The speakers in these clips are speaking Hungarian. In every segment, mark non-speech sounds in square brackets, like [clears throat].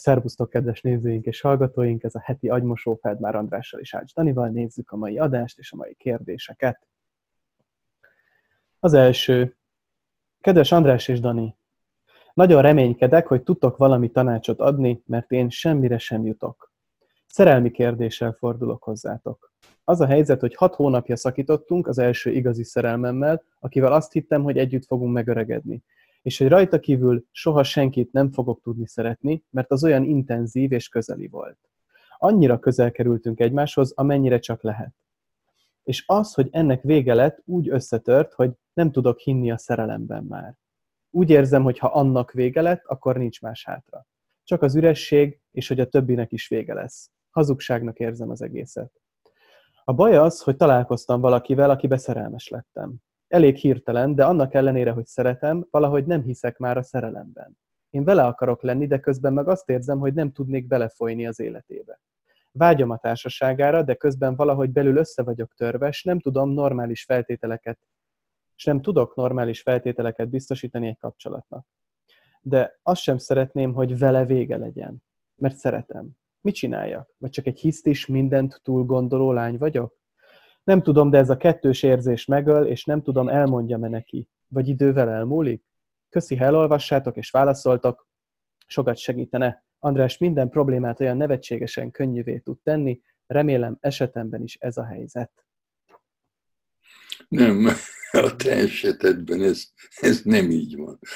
Szervusztok, kedves nézőink és hallgatóink! Ez a heti agymosó Feldmár Andrással és Ács Danival. Nézzük a mai adást és a mai kérdéseket. Az első. Kedves András és Dani, nagyon reménykedek, hogy tudtok valami tanácsot adni, mert én semmire sem jutok. Szerelmi kérdéssel fordulok hozzátok. Az a helyzet, hogy hat hónapja szakítottunk az első igazi szerelmemmel, akivel azt hittem, hogy együtt fogunk megöregedni és hogy rajta kívül soha senkit nem fogok tudni szeretni, mert az olyan intenzív és közeli volt. Annyira közel kerültünk egymáshoz, amennyire csak lehet. És az, hogy ennek vége lett, úgy összetört, hogy nem tudok hinni a szerelemben már. Úgy érzem, hogy ha annak vége lett, akkor nincs más hátra. Csak az üresség, és hogy a többinek is vége lesz. Hazugságnak érzem az egészet. A baj az, hogy találkoztam valakivel, akibe szerelmes lettem. Elég hirtelen, de annak ellenére, hogy szeretem, valahogy nem hiszek már a szerelemben. Én vele akarok lenni, de közben meg azt érzem, hogy nem tudnék belefolyni az életébe. Vágyom a társaságára, de közben valahogy belül össze vagyok törve, és nem tudom normális feltételeket, és nem tudok normális feltételeket biztosítani egy kapcsolatnak. De azt sem szeretném, hogy vele vége legyen, mert szeretem. Mit csináljak? Vagy csak egy hisztis, mindent túl gondoló lány vagyok? Nem tudom, de ez a kettős érzés megöl, és nem tudom, elmondjam-e neki. Vagy idővel elmúlik? Köszi, ha elolvassátok és válaszoltak, sokat segítene. András minden problémát olyan nevetségesen könnyűvé tud tenni, remélem esetemben is ez a helyzet. Nem, a te esetedben ez, ez nem így van. [laughs]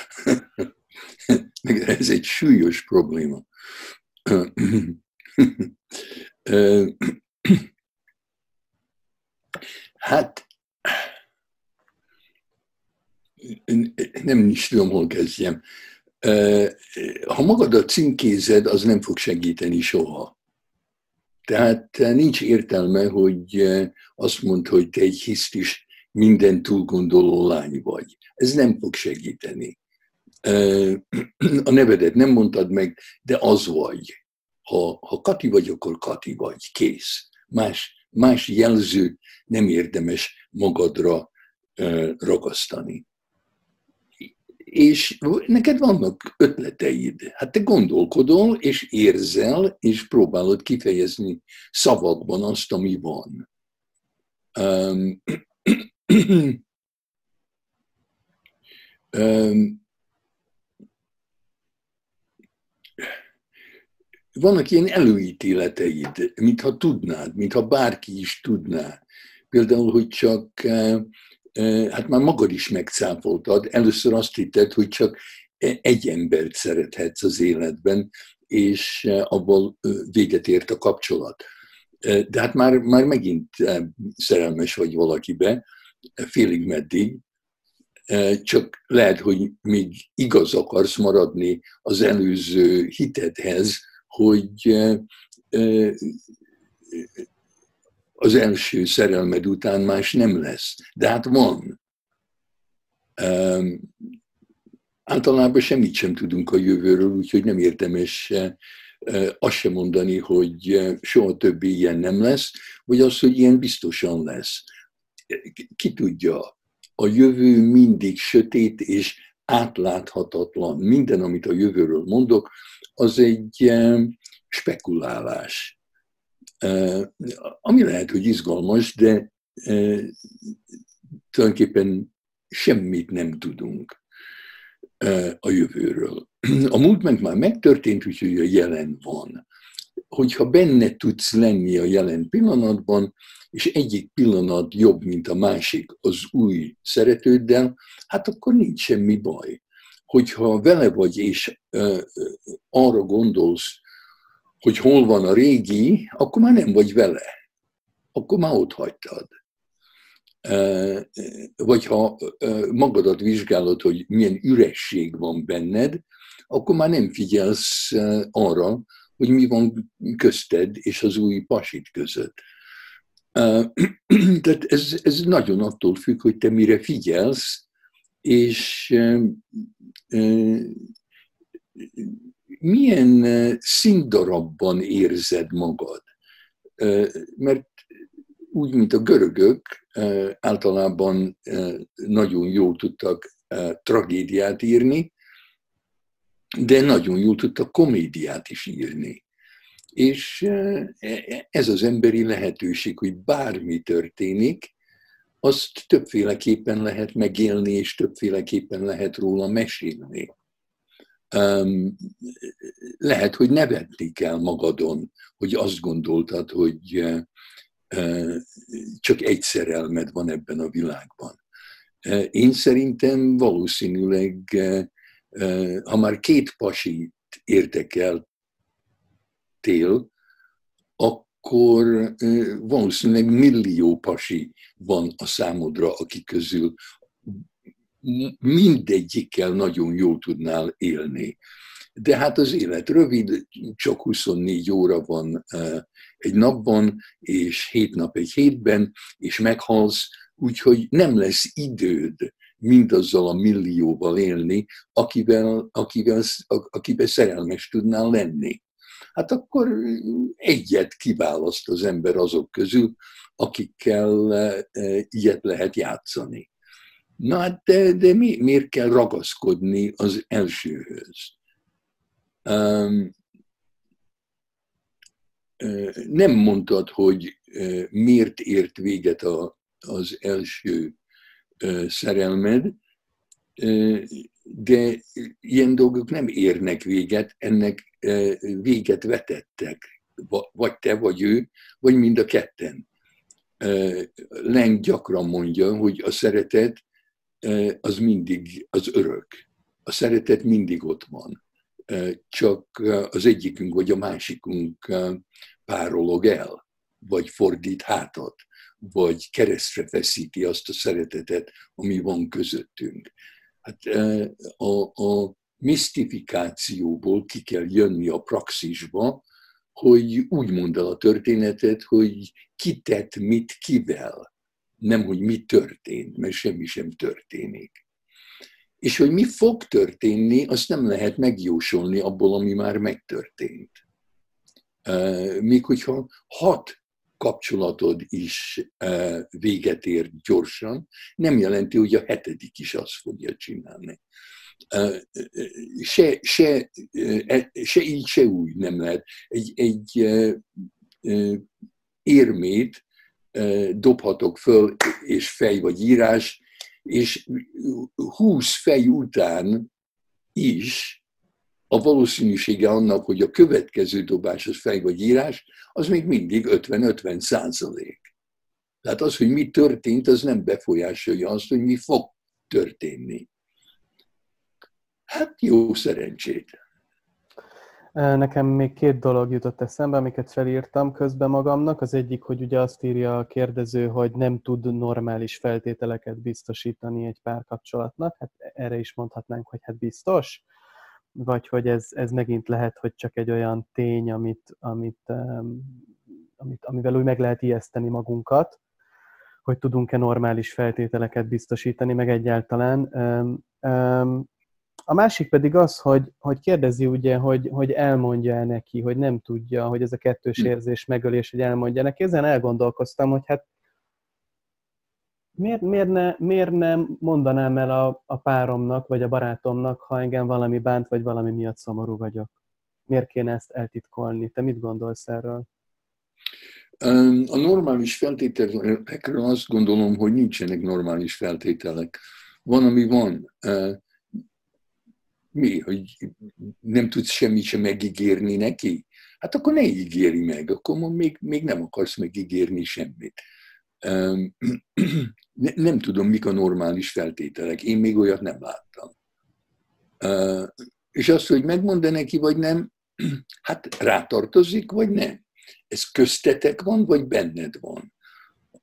Ez egy súlyos probléma. [clears throat] [clears throat] Hát, nem is tudom, hol kezdjem. Ha magadat címkézed, az nem fog segíteni soha. Tehát nincs értelme, hogy azt mondd, hogy te egy hisztis, minden túlgondoló lány vagy. Ez nem fog segíteni. A nevedet nem mondtad meg, de az vagy. Ha, ha Kati vagy, akkor Kati vagy. Kész. Más, más jelzőt nem érdemes magadra ragasztani. És neked vannak ötleteid. Hát te gondolkodol, és érzel, és próbálod kifejezni szavakban azt, ami van. Um, um, [clears throat] vannak ilyen előítéleteid, mintha tudnád, mintha bárki is tudná. Például, hogy csak, eh, eh, hát már magad is megcáfoltad, először azt hitted, hogy csak egy embert szerethetsz az életben, és abból véget ért a kapcsolat. De hát már, már megint szerelmes vagy valakibe, félig meddig, csak lehet, hogy még igaz akarsz maradni az előző hitedhez, hogy az első szerelmed után más nem lesz. De hát van. Általában semmit sem tudunk a jövőről, úgyhogy nem érdemes azt sem mondani, hogy soha többé ilyen nem lesz, vagy az, hogy ilyen biztosan lesz. Ki tudja, a jövő mindig sötét és átláthatatlan. Minden, amit a jövőről mondok, az egy spekulálás, ami lehet, hogy izgalmas, de tulajdonképpen semmit nem tudunk a jövőről. [clears throat] A múlt meg már megtörtént, úgyhogy a jelen van. Hogyha benne tudsz lenni a jelen pillanatban, és egyik pillanat jobb, mint a másik az új szeretőddel, hát akkor nincs semmi baj hogyha vele vagy és arra gondolsz, hogy hol van a régi, akkor már nem vagy vele. Akkor már ott hagytad. Vagy ha magadat vizsgálod, hogy milyen üresség van benned, akkor már nem figyelsz arra, hogy mi van közted és az új pasit között. [clears throat] Tehát ez, ez nagyon attól függ, hogy te mire figyelsz, és milyen színdarabban érzed magad. Mert úgy, mint a görögök, általában nagyon jól tudtak tragédiát írni, de nagyon jól tudta komédiát is írni. És e, e, ez az emberi lehetőség, hogy bármi történik, azt többféleképpen lehet megélni, és többféleképpen lehet róla mesélni. Lehet, hogy nevetni kell magadon, hogy azt gondoltad, hogy e, csak egy szerelmed van ebben a világban. Én szerintem valószínűleg, ha már két pasit érdekel tél, akkor valószínűleg millió pasi van a számodra, akik közül mindegyikkel nagyon jól tudnál élni. De hát az élet rövid, csak 24 óra van egy napban, és 7 nap egy hétben, és meghalsz, úgyhogy nem lesz időd mindazzal a millióval élni, akivel, akivel, akivel szerelmes tudnál lenni. Hát akkor egyet kiválaszt az ember azok közül, akikkel ilyet lehet játszani. Na hát de, de mi, miért kell ragaszkodni az elsőhöz? Um, nem mondtad, hogy miért ért véget a, az első szerelmed, de ilyen dolgok nem érnek véget, ennek véget vetettek, vagy te, vagy ő, vagy mind a ketten. Leng gyakran mondja, hogy a szeretet az mindig az örök. A szeretet mindig ott van. Csak az egyikünk vagy a másikunk párolog el, vagy fordít hátat vagy keresztre feszíti azt a szeretetet, ami van közöttünk. Hát a, a misztifikációból ki kell jönni a praxisba, hogy úgy mondd el a történetet, hogy ki tett mit kivel, nem hogy mi történt, mert semmi sem történik. És hogy mi fog történni, azt nem lehet megjósolni abból, ami már megtörtént. Még hogyha hat kapcsolatod is e, véget ér gyorsan, nem jelenti, hogy a hetedik is azt fogja csinálni. E, e, se, se, se így, se úgy nem lehet. Egy, egy érmét dobhatok föl, és fej vagy írás, és húsz fej után is a valószínűsége annak, hogy a következő dobás az fej vagy írás, az még mindig 50-50 százalék. Tehát az, hogy mi történt, az nem befolyásolja azt, hogy mi fog történni. Hát jó szerencsét. Nekem még két dolog jutott eszembe, amiket felírtam közben magamnak. Az egyik, hogy ugye azt írja a kérdező, hogy nem tud normális feltételeket biztosítani egy párkapcsolatnak. Hát erre is mondhatnánk, hogy hát biztos vagy hogy ez, ez megint lehet, hogy csak egy olyan tény, amit, amit, amit, amivel úgy meg lehet ijeszteni magunkat, hogy tudunk-e normális feltételeket biztosítani, meg egyáltalán. A másik pedig az, hogy, hogy kérdezi ugye, hogy, hogy elmondja-e neki, hogy nem tudja, hogy ez a kettős hm. érzés megölés, hogy elmondja neki. Ezen elgondolkoztam, hogy hát miért, miért, ne, miért nem mondanám el a, a páromnak, vagy a barátomnak, ha engem valami bánt, vagy valami miatt szomorú vagyok? Miért kéne ezt eltitkolni? Te mit gondolsz erről? A normális feltételekről azt gondolom, hogy nincsenek normális feltételek. Van, ami van. Mi, hogy nem tudsz semmit sem megígérni neki? Hát akkor ne ígéri meg, akkor még, még nem akarsz megígérni semmit. [clears throat] nem tudom, mik a normális feltételek. Én még olyat nem láttam. És azt, hogy megmond neki, vagy nem, [clears throat] hát rátartozik, vagy nem. Ez köztetek van, vagy benned van.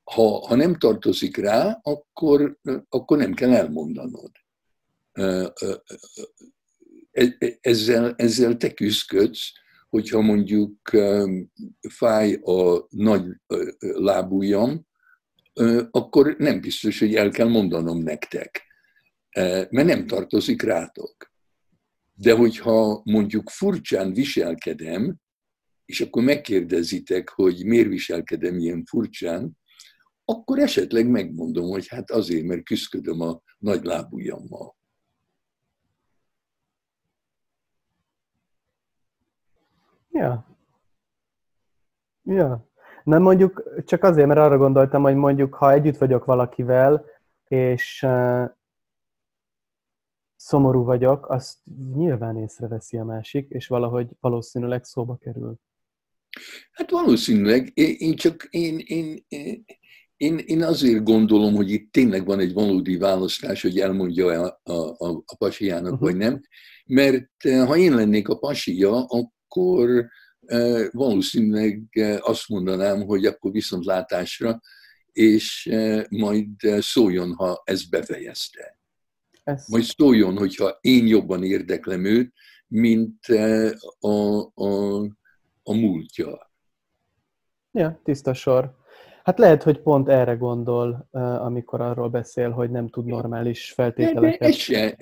Ha, ha nem tartozik rá, akkor, akkor nem kell elmondanod. E, e, ezzel, ezzel te küzdködsz, hogyha mondjuk fáj a nagy lábujjam, akkor nem biztos, hogy el kell mondanom nektek, mert nem tartozik rátok. De hogyha mondjuk furcsán viselkedem, és akkor megkérdezitek, hogy miért viselkedem ilyen furcsán, akkor esetleg megmondom, hogy hát azért, mert küzdködöm a nagy lábujjammal. Ja. Ja. Nem mondjuk, csak azért, mert arra gondoltam, hogy mondjuk, ha együtt vagyok valakivel, és uh, szomorú vagyok, azt nyilván észreveszi a másik, és valahogy valószínűleg szóba kerül. Hát valószínűleg, én csak én, én, én, én azért gondolom, hogy itt tényleg van egy valódi választás, hogy elmondja a, a, a pasiának, uh-huh. vagy nem. Mert ha én lennék a pasia, akkor valószínűleg azt mondanám, hogy akkor viszontlátásra, és majd szóljon, ha ez befejezte. Ez. Majd szóljon, hogyha én jobban érdeklem őt, mint a, a, a múltja. Ja, tiszta sor. Hát lehet, hogy pont erre gondol, amikor arról beszél, hogy nem tud normális feltételeket. De ez, se,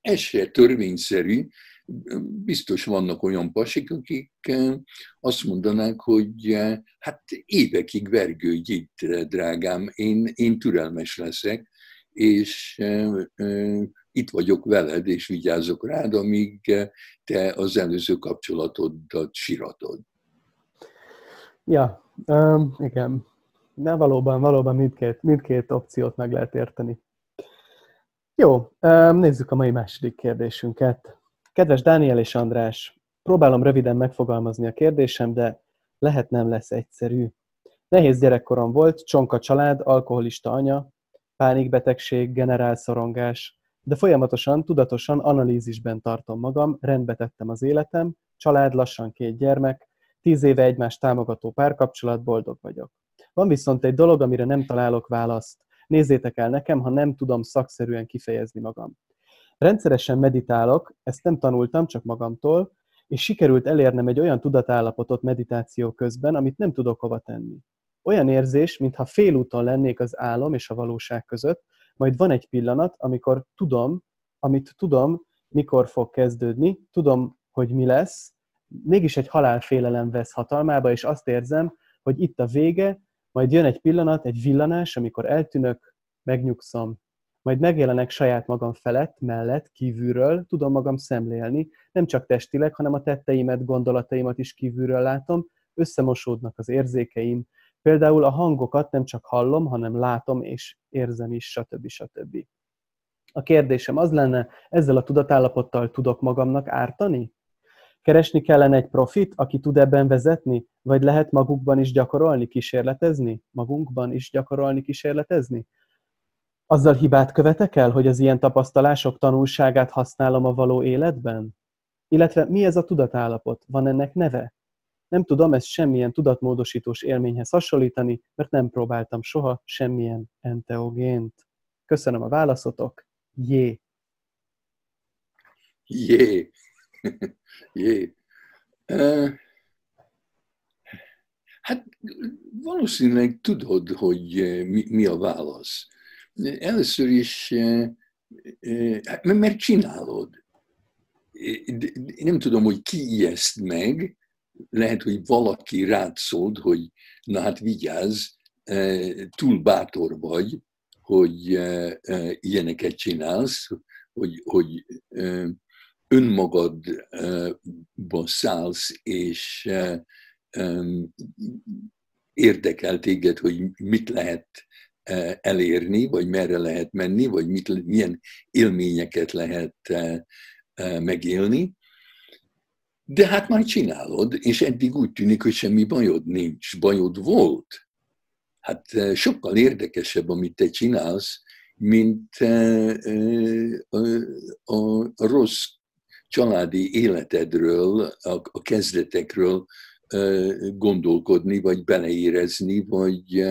ez se törvényszerű, biztos vannak olyan pasik, akik eh, azt mondanák, hogy eh, hát évekig vergődj itt, drágám, én, én türelmes leszek, és eh, itt vagyok veled, és vigyázok rád, amíg te az előző kapcsolatodat siratod. Ja, um, igen. De valóban, valóban mindkét, mindkét opciót meg lehet érteni. Jó, nézzük a mai második kérdésünket. Kedves Dániel és András, próbálom röviden megfogalmazni a kérdésem, de lehet nem lesz egyszerű. Nehéz gyerekkorom volt, csonka család, alkoholista anya, pánikbetegség, generálszorongás, de folyamatosan, tudatosan analízisben tartom magam, rendbe tettem az életem, család, lassan két gyermek, tíz éve egymást támogató párkapcsolat, boldog vagyok. Van viszont egy dolog, amire nem találok választ. Nézzétek el nekem, ha nem tudom szakszerűen kifejezni magam. Rendszeresen meditálok, ezt nem tanultam, csak magamtól, és sikerült elérnem egy olyan tudatállapotot meditáció közben, amit nem tudok hova tenni. Olyan érzés, mintha félúton lennék az álom és a valóság között, majd van egy pillanat, amikor tudom, amit tudom, mikor fog kezdődni, tudom, hogy mi lesz, mégis egy halálfélelem vesz hatalmába, és azt érzem, hogy itt a vége, majd jön egy pillanat, egy villanás, amikor eltűnök, megnyugszom, majd megjelenek saját magam felett, mellett, kívülről, tudom magam szemlélni, nem csak testileg, hanem a tetteimet, gondolataimat is kívülről látom, összemosódnak az érzékeim, például a hangokat nem csak hallom, hanem látom és érzem is, stb. stb. A kérdésem az lenne, ezzel a tudatállapottal tudok magamnak ártani? Keresni kellene egy profit, aki tud ebben vezetni, vagy lehet magukban is gyakorolni, kísérletezni? Magunkban is gyakorolni, kísérletezni? Azzal hibát követek el, hogy az ilyen tapasztalások tanulságát használom a való életben? Illetve mi ez a tudatállapot? Van ennek neve? Nem tudom ezt semmilyen tudatmódosítós élményhez hasonlítani, mert nem próbáltam soha semmilyen enteogént. Köszönöm a válaszotok. Jé. Jé. [laughs] Jé. Hát valószínűleg tudod, hogy mi, mi a válasz. Először is, hát mert csinálod. Nem tudom, hogy ki ijeszt meg, lehet, hogy valaki rád szólt, hogy na hát vigyázz, túl bátor vagy, hogy ilyeneket csinálsz, hogy, hogy önmagadba szállsz, és érdekel téged, hogy mit lehet elérni, vagy merre lehet menni, vagy mit, milyen élményeket lehet megélni. De hát már csinálod, és eddig úgy tűnik, hogy semmi bajod nincs. Bajod volt. Hát sokkal érdekesebb, amit te csinálsz, mint a, rossz családi életedről, a kezdetekről gondolkodni, vagy beleérezni, vagy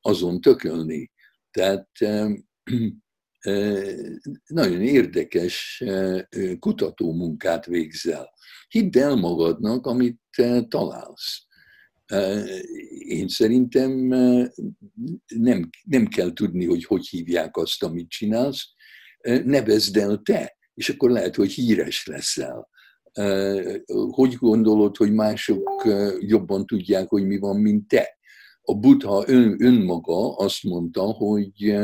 azon tökölni. Tehát nagyon érdekes kutatómunkát végzel. Hidd el magadnak, amit találsz. Én szerintem nem, nem kell tudni, hogy hogy hívják azt, amit csinálsz. Nevezd el te, és akkor lehet, hogy híres leszel. Hogy gondolod, hogy mások jobban tudják, hogy mi van, mint te? A Buddha ön, önmaga azt mondta, hogy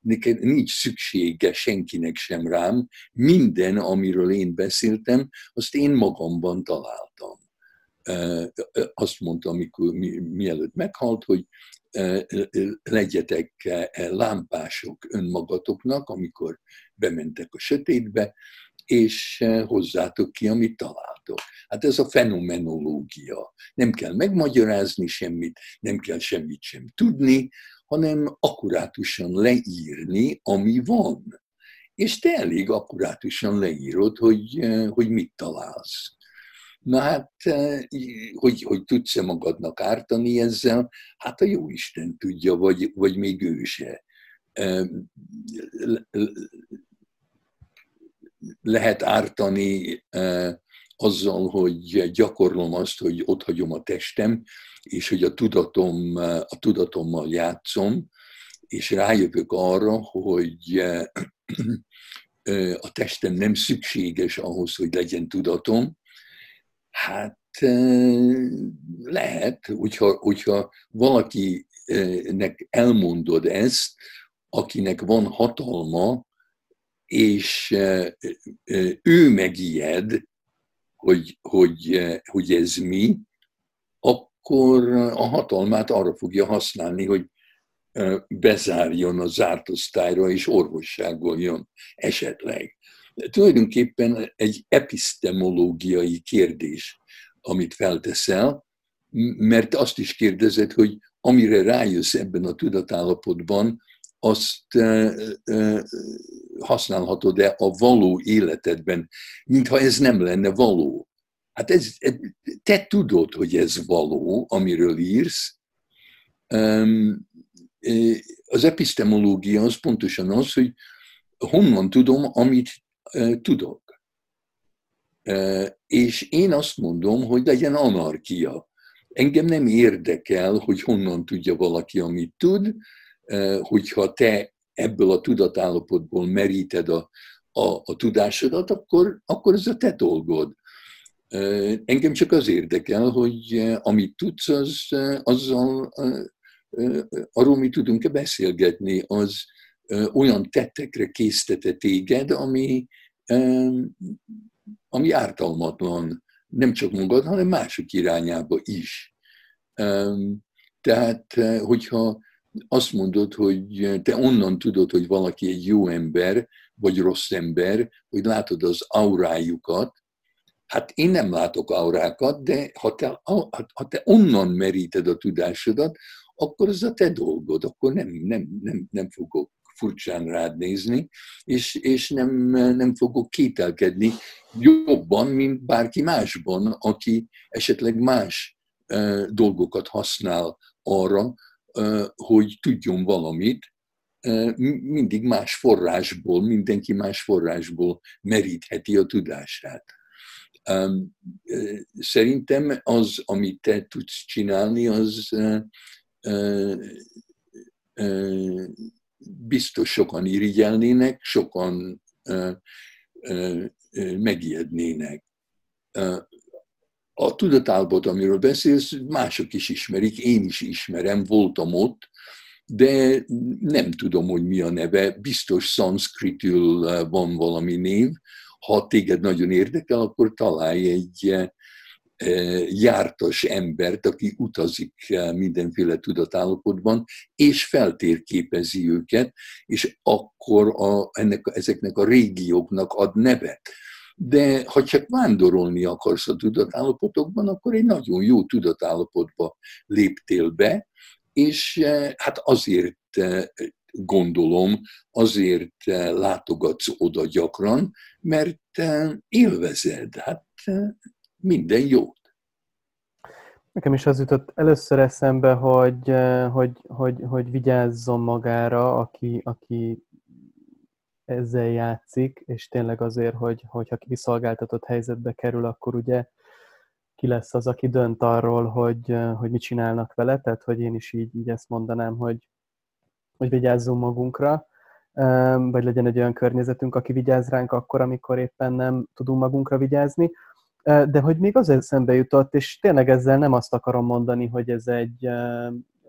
neked nincs szüksége senkinek sem rám, minden, amiről én beszéltem, azt én magamban találtam. Azt mondta, amikor mielőtt meghalt, hogy legyetek lámpások önmagatoknak, amikor bementek a sötétbe, és hozzátok ki, amit találtok. Hát ez a fenomenológia. Nem kell megmagyarázni semmit, nem kell semmit sem tudni, hanem akkurátusan leírni, ami van. És te elég akkurátusan leírod, hogy, hogy mit találsz. Na hát, hogy, hogy tudsz-e magadnak ártani ezzel, hát a jó Isten tudja, vagy, vagy még ő se. Lehet ártani azzal, hogy gyakorlom azt, hogy ott hagyom a testem, és hogy a, tudatom, a tudatommal játszom, és rájövök arra, hogy a testem nem szükséges ahhoz, hogy legyen tudatom, hát lehet, hogyha, hogyha valakinek elmondod ezt, akinek van hatalma, és ő megijed, hogy, hogy, hogy ez mi, akkor a hatalmát arra fogja használni, hogy bezárjon a zárt osztályra, és orvosságoljon esetleg. De tulajdonképpen egy epistemológiai kérdés, amit felteszel, mert azt is kérdezed, hogy amire rájössz ebben a tudatállapotban, azt használhatod-e a való életedben, mintha ez nem lenne való. Hát ez, te tudod, hogy ez való, amiről írsz. Az epistemológia az pontosan az, hogy honnan tudom, amit tudok. És én azt mondom, hogy legyen anarkia. Engem nem érdekel, hogy honnan tudja valaki, amit tud, hogyha te ebből a tudatállapotból meríted a, a, a tudásodat, akkor, akkor ez a te dolgod. Engem csak az érdekel, hogy amit tudsz, az, azzal arról mi tudunk-e beszélgetni, az olyan tettekre késztete téged, ami, ami ártalmatlan, nem csak magad, hanem mások irányába is. Tehát, hogyha azt mondod, hogy te onnan tudod, hogy valaki egy jó ember, vagy rossz ember, hogy látod az aurájukat, Hát én nem látok aurákat, de ha te, ha te onnan meríted a tudásodat, akkor ez a te dolgod, akkor nem, nem, nem, nem fogok furcsán rád nézni, és, és nem, nem fogok kételkedni jobban, mint bárki másban, aki esetleg más dolgokat használ arra, hogy tudjon valamit, mindig más forrásból, mindenki más forrásból merítheti a tudását. Szerintem az, amit te tudsz csinálni, az biztos sokan irigyelnének, sokan megijednének. A tudatállapot, amiről beszélsz, mások is ismerik, én is ismerem, voltam ott, de nem tudom, hogy mi a neve. Biztos szanszkritül van valami név. Ha téged nagyon érdekel, akkor találj egy jártas embert, aki utazik mindenféle tudatállapotban, és feltérképezi őket, és akkor a, ennek, ezeknek a régióknak ad nevet. De ha csak vándorolni akarsz a tudatállapotokban, akkor egy nagyon jó tudatállapotba léptél be, és hát azért gondolom, azért látogatsz oda gyakran, mert élvezed. Hát minden jót. Nekem is az jutott először eszembe, hogy, eh, hogy, hogy, hogy vigyázzon magára, aki, aki ezzel játszik, és tényleg azért, hogy, hogyha kiszolgáltatott helyzetbe kerül, akkor ugye ki lesz az, aki dönt arról, hogy, hogy mit csinálnak vele, tehát hogy én is így, így ezt mondanám, hogy, hogy vigyázzunk magunkra, vagy legyen egy olyan környezetünk, aki vigyáz ránk akkor, amikor éppen nem tudunk magunkra vigyázni. De hogy még az eszembe jutott, és tényleg ezzel nem azt akarom mondani, hogy ez egy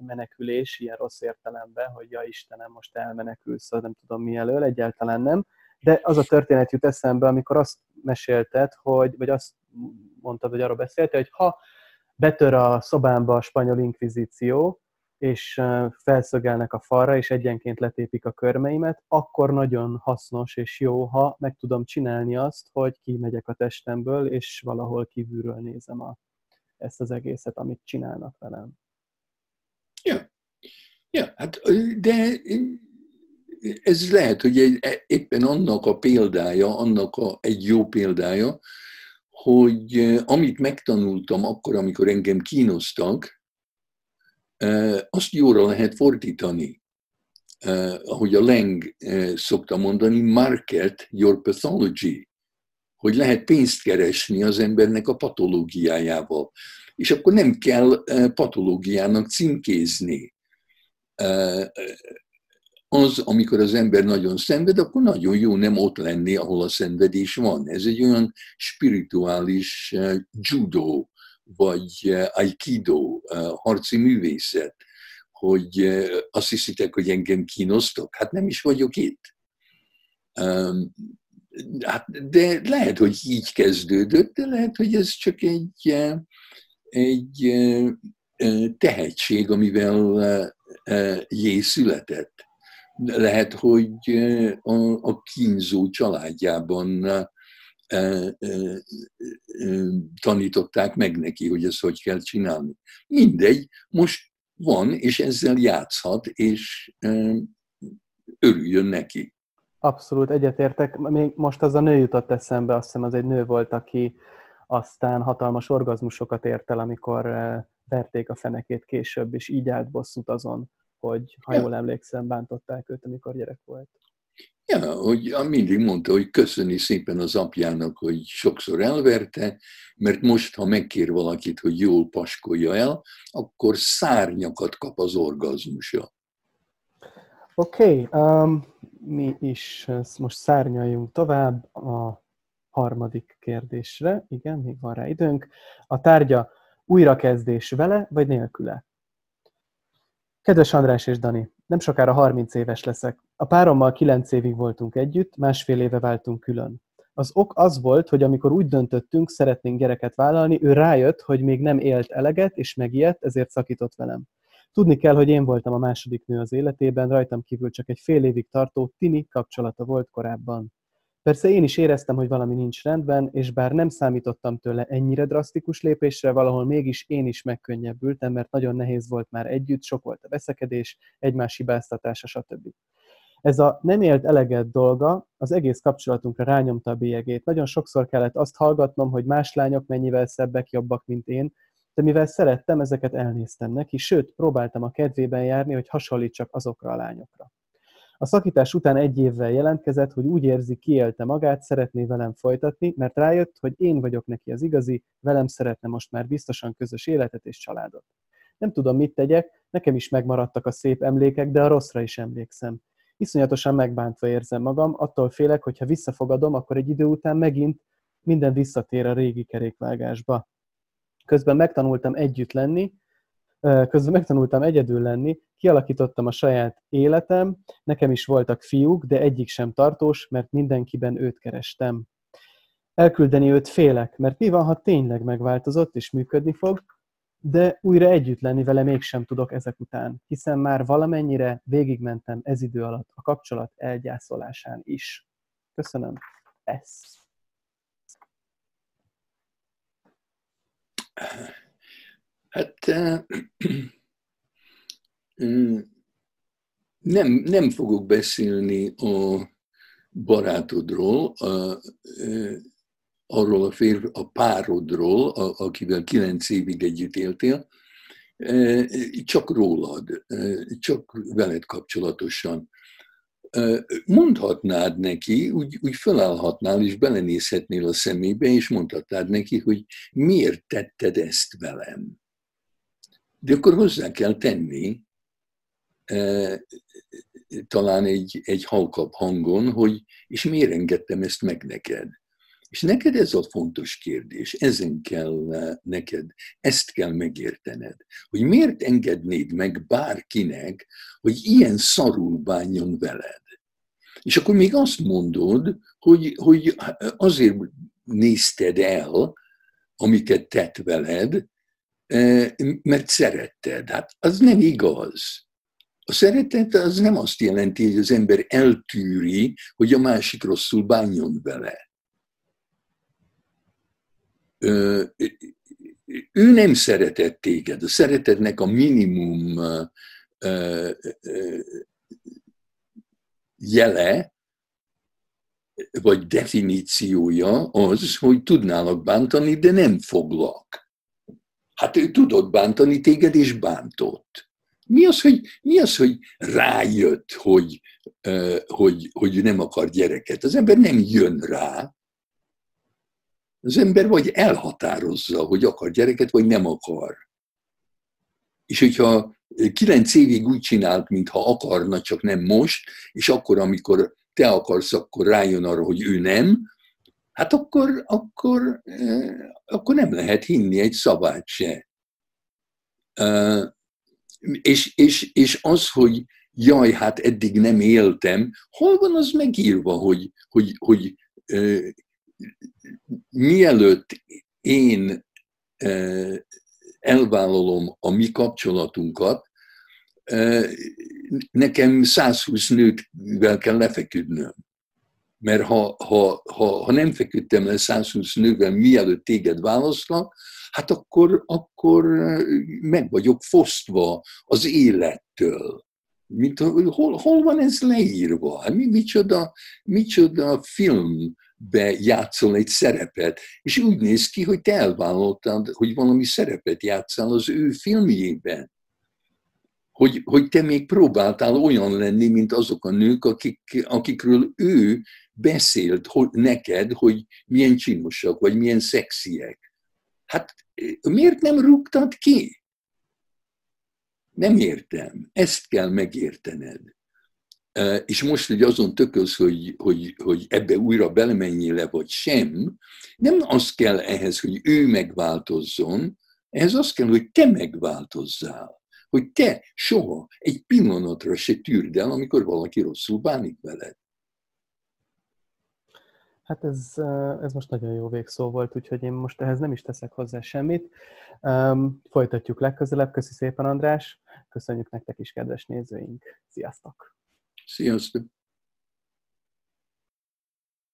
menekülés, ilyen rossz értelemben, hogy ja Istenem, most elmenekülsz, nem tudom mi elől, egyáltalán nem. De az a történet jut eszembe, amikor azt mesélted, hogy, vagy azt mondtad, hogy arról beszéltél, hogy ha betör a szobámba a spanyol inkvizíció, és felszögelnek a falra, és egyenként letépik a körmeimet, akkor nagyon hasznos és jó, ha meg tudom csinálni azt, hogy kimegyek a testemből, és valahol kívülről nézem a, ezt az egészet, amit csinálnak velem. Ja, ja hát, de ez lehet, hogy egy, e, éppen annak a példája, annak a, egy jó példája, hogy amit megtanultam akkor, amikor engem kínoztak, azt jóra lehet fordítani. Ahogy a Leng szokta mondani, market your pathology, hogy lehet pénzt keresni az embernek a patológiájával. És akkor nem kell patológiának címkézni. Az, amikor az ember nagyon szenved, akkor nagyon jó nem ott lenni, ahol a szenvedés van. Ez egy olyan spirituális judo, vagy aikido, harci művészet, hogy azt hiszitek, hogy engem kínoztok? Hát nem is vagyok itt. Hát, de lehet, hogy így kezdődött, de lehet, hogy ez csak egy, egy tehetség, amivel Jé született. Lehet, hogy a, a kínzó családjában tanították meg neki, hogy ezt hogy kell csinálni. Mindegy, most van, és ezzel játszhat, és örüljön neki. Abszolút egyetértek. Még most az a nő jutott eszembe, azt hiszem az egy nő volt, aki aztán hatalmas orgazmusokat ért el, amikor verték a fenekét később, és így állt bosszút azon, hogy ha jól emlékszem, bántották őt, amikor gyerek volt. Ja, hogy mindig mondta, hogy köszöni szépen az apjának, hogy sokszor elverte, mert most, ha megkér valakit, hogy jól paskolja el, akkor szárnyakat kap az orgazmusa. Oké, okay, um, mi is most szárnyaljunk tovább a harmadik kérdésre. Igen, még van rá időnk. A tárgya újrakezdés vele vagy nélküle? Kedves András és Dani, nem sokára 30 éves leszek. A párommal 9 évig voltunk együtt, másfél éve váltunk külön. Az ok az volt, hogy amikor úgy döntöttünk, szeretnénk gyereket vállalni, ő rájött, hogy még nem élt eleget, és megijedt, ezért szakított velem. Tudni kell, hogy én voltam a második nő az életében, rajtam kívül csak egy fél évig tartó tini kapcsolata volt korábban. Persze én is éreztem, hogy valami nincs rendben, és bár nem számítottam tőle ennyire drasztikus lépésre, valahol mégis én is megkönnyebbültem, mert nagyon nehéz volt már együtt, sok volt a veszekedés, egymás hibáztatása, stb. Ez a nem élt eleget dolga az egész kapcsolatunkra rányomta a bélyegét. Nagyon sokszor kellett azt hallgatnom, hogy más lányok mennyivel szebbek, jobbak, mint én, de mivel szerettem, ezeket elnéztem neki, sőt, próbáltam a kedvében járni, hogy hasonlítsak azokra a lányokra. A szakítás után egy évvel jelentkezett, hogy úgy érzi, kiélte magát, szeretné velem folytatni, mert rájött, hogy én vagyok neki az igazi, velem szeretne most már biztosan közös életet és családot. Nem tudom, mit tegyek, nekem is megmaradtak a szép emlékek, de a rosszra is emlékszem. Iszonyatosan megbántva érzem magam, attól félek, hogy ha visszafogadom, akkor egy idő után megint minden visszatér a régi kerékvágásba. Közben megtanultam együtt lenni, közben megtanultam egyedül lenni, kialakítottam a saját életem, nekem is voltak fiúk, de egyik sem tartós, mert mindenkiben őt kerestem. Elküldeni őt félek, mert mi van, ha tényleg megváltozott és működni fog, de újra együtt lenni vele mégsem tudok ezek után, hiszen már valamennyire végigmentem ez idő alatt a kapcsolat elgyászolásán is. Köszönöm. Ez. Hát nem, nem fogok beszélni a barátodról, a, arról a, férfi, a párodról, a, akivel kilenc évig együtt éltél, csak rólad, csak veled kapcsolatosan. Mondhatnád neki, úgy, úgy felállhatnál, és belenézhetnél a szemébe, és mondhatnád neki, hogy miért tetted ezt velem. De akkor hozzá kell tenni, talán egy, egy halkabb hangon, hogy és miért engedtem ezt meg neked? És neked ez a fontos kérdés, ezen kell neked, ezt kell megértened, hogy miért engednéd meg bárkinek, hogy ilyen szarul bánjon veled. És akkor még azt mondod, hogy, hogy azért nézted el, amiket tett veled, mert szeretted. Hát az nem igaz. A szeretet az nem azt jelenti, hogy az ember eltűri, hogy a másik rosszul bánjon vele. Ő nem szeretett téged. A szeretetnek a minimum jele, vagy definíciója az, hogy tudnálak bántani, de nem foglak. Hát ő tudott bántani téged, és bántott. Mi az, hogy, mi az, hogy rájött, hogy, hogy, hogy nem akar gyereket? Az ember nem jön rá. Az ember vagy elhatározza, hogy akar gyereket, vagy nem akar. És hogyha kilenc évig úgy csinált, mintha akarna, csak nem most, és akkor, amikor te akarsz, akkor rájön arra, hogy ő nem, hát akkor, akkor, akkor nem lehet hinni egy szavát se. És, és, és az, hogy jaj, hát eddig nem éltem, hol van az megírva, hogy, hogy, hogy mielőtt én elvállalom a mi kapcsolatunkat, uh, nekem 120 nővel kell lefeküdnöm. Mert ha, ha, ha, ha nem feküdtem le 120 nővel, mielőtt téged választlak, hát akkor, akkor meg vagyok fosztva az élettől. Mint, hol, hol van ez leírva? Hát mi, micsoda, micsoda filmbe játszol egy szerepet, és úgy néz ki, hogy te elvállaltad, hogy valami szerepet játszál az ő filmjében. Hogy, hogy te még próbáltál olyan lenni, mint azok a nők, akik, akikről ő beszélt hogy, neked, hogy milyen csinosak, vagy milyen szexiek. Hát miért nem rúgtad ki? Nem értem. Ezt kell megértened. És most, hogy azon tökölsz, hogy, hogy, hogy ebbe újra belemenjél le, vagy sem, nem az kell ehhez, hogy ő megváltozzon, ehhez az kell, hogy te megváltozzál. Hogy te soha egy pillanatra se tűrd el, amikor valaki rosszul bánik veled. Hát ez, ez most nagyon jó végszó volt, úgyhogy én most ehhez nem is teszek hozzá semmit. Folytatjuk legközelebb. Köszi szépen, András. Köszönjük nektek is, kedves nézőink. Sziasztok! Sziasztok!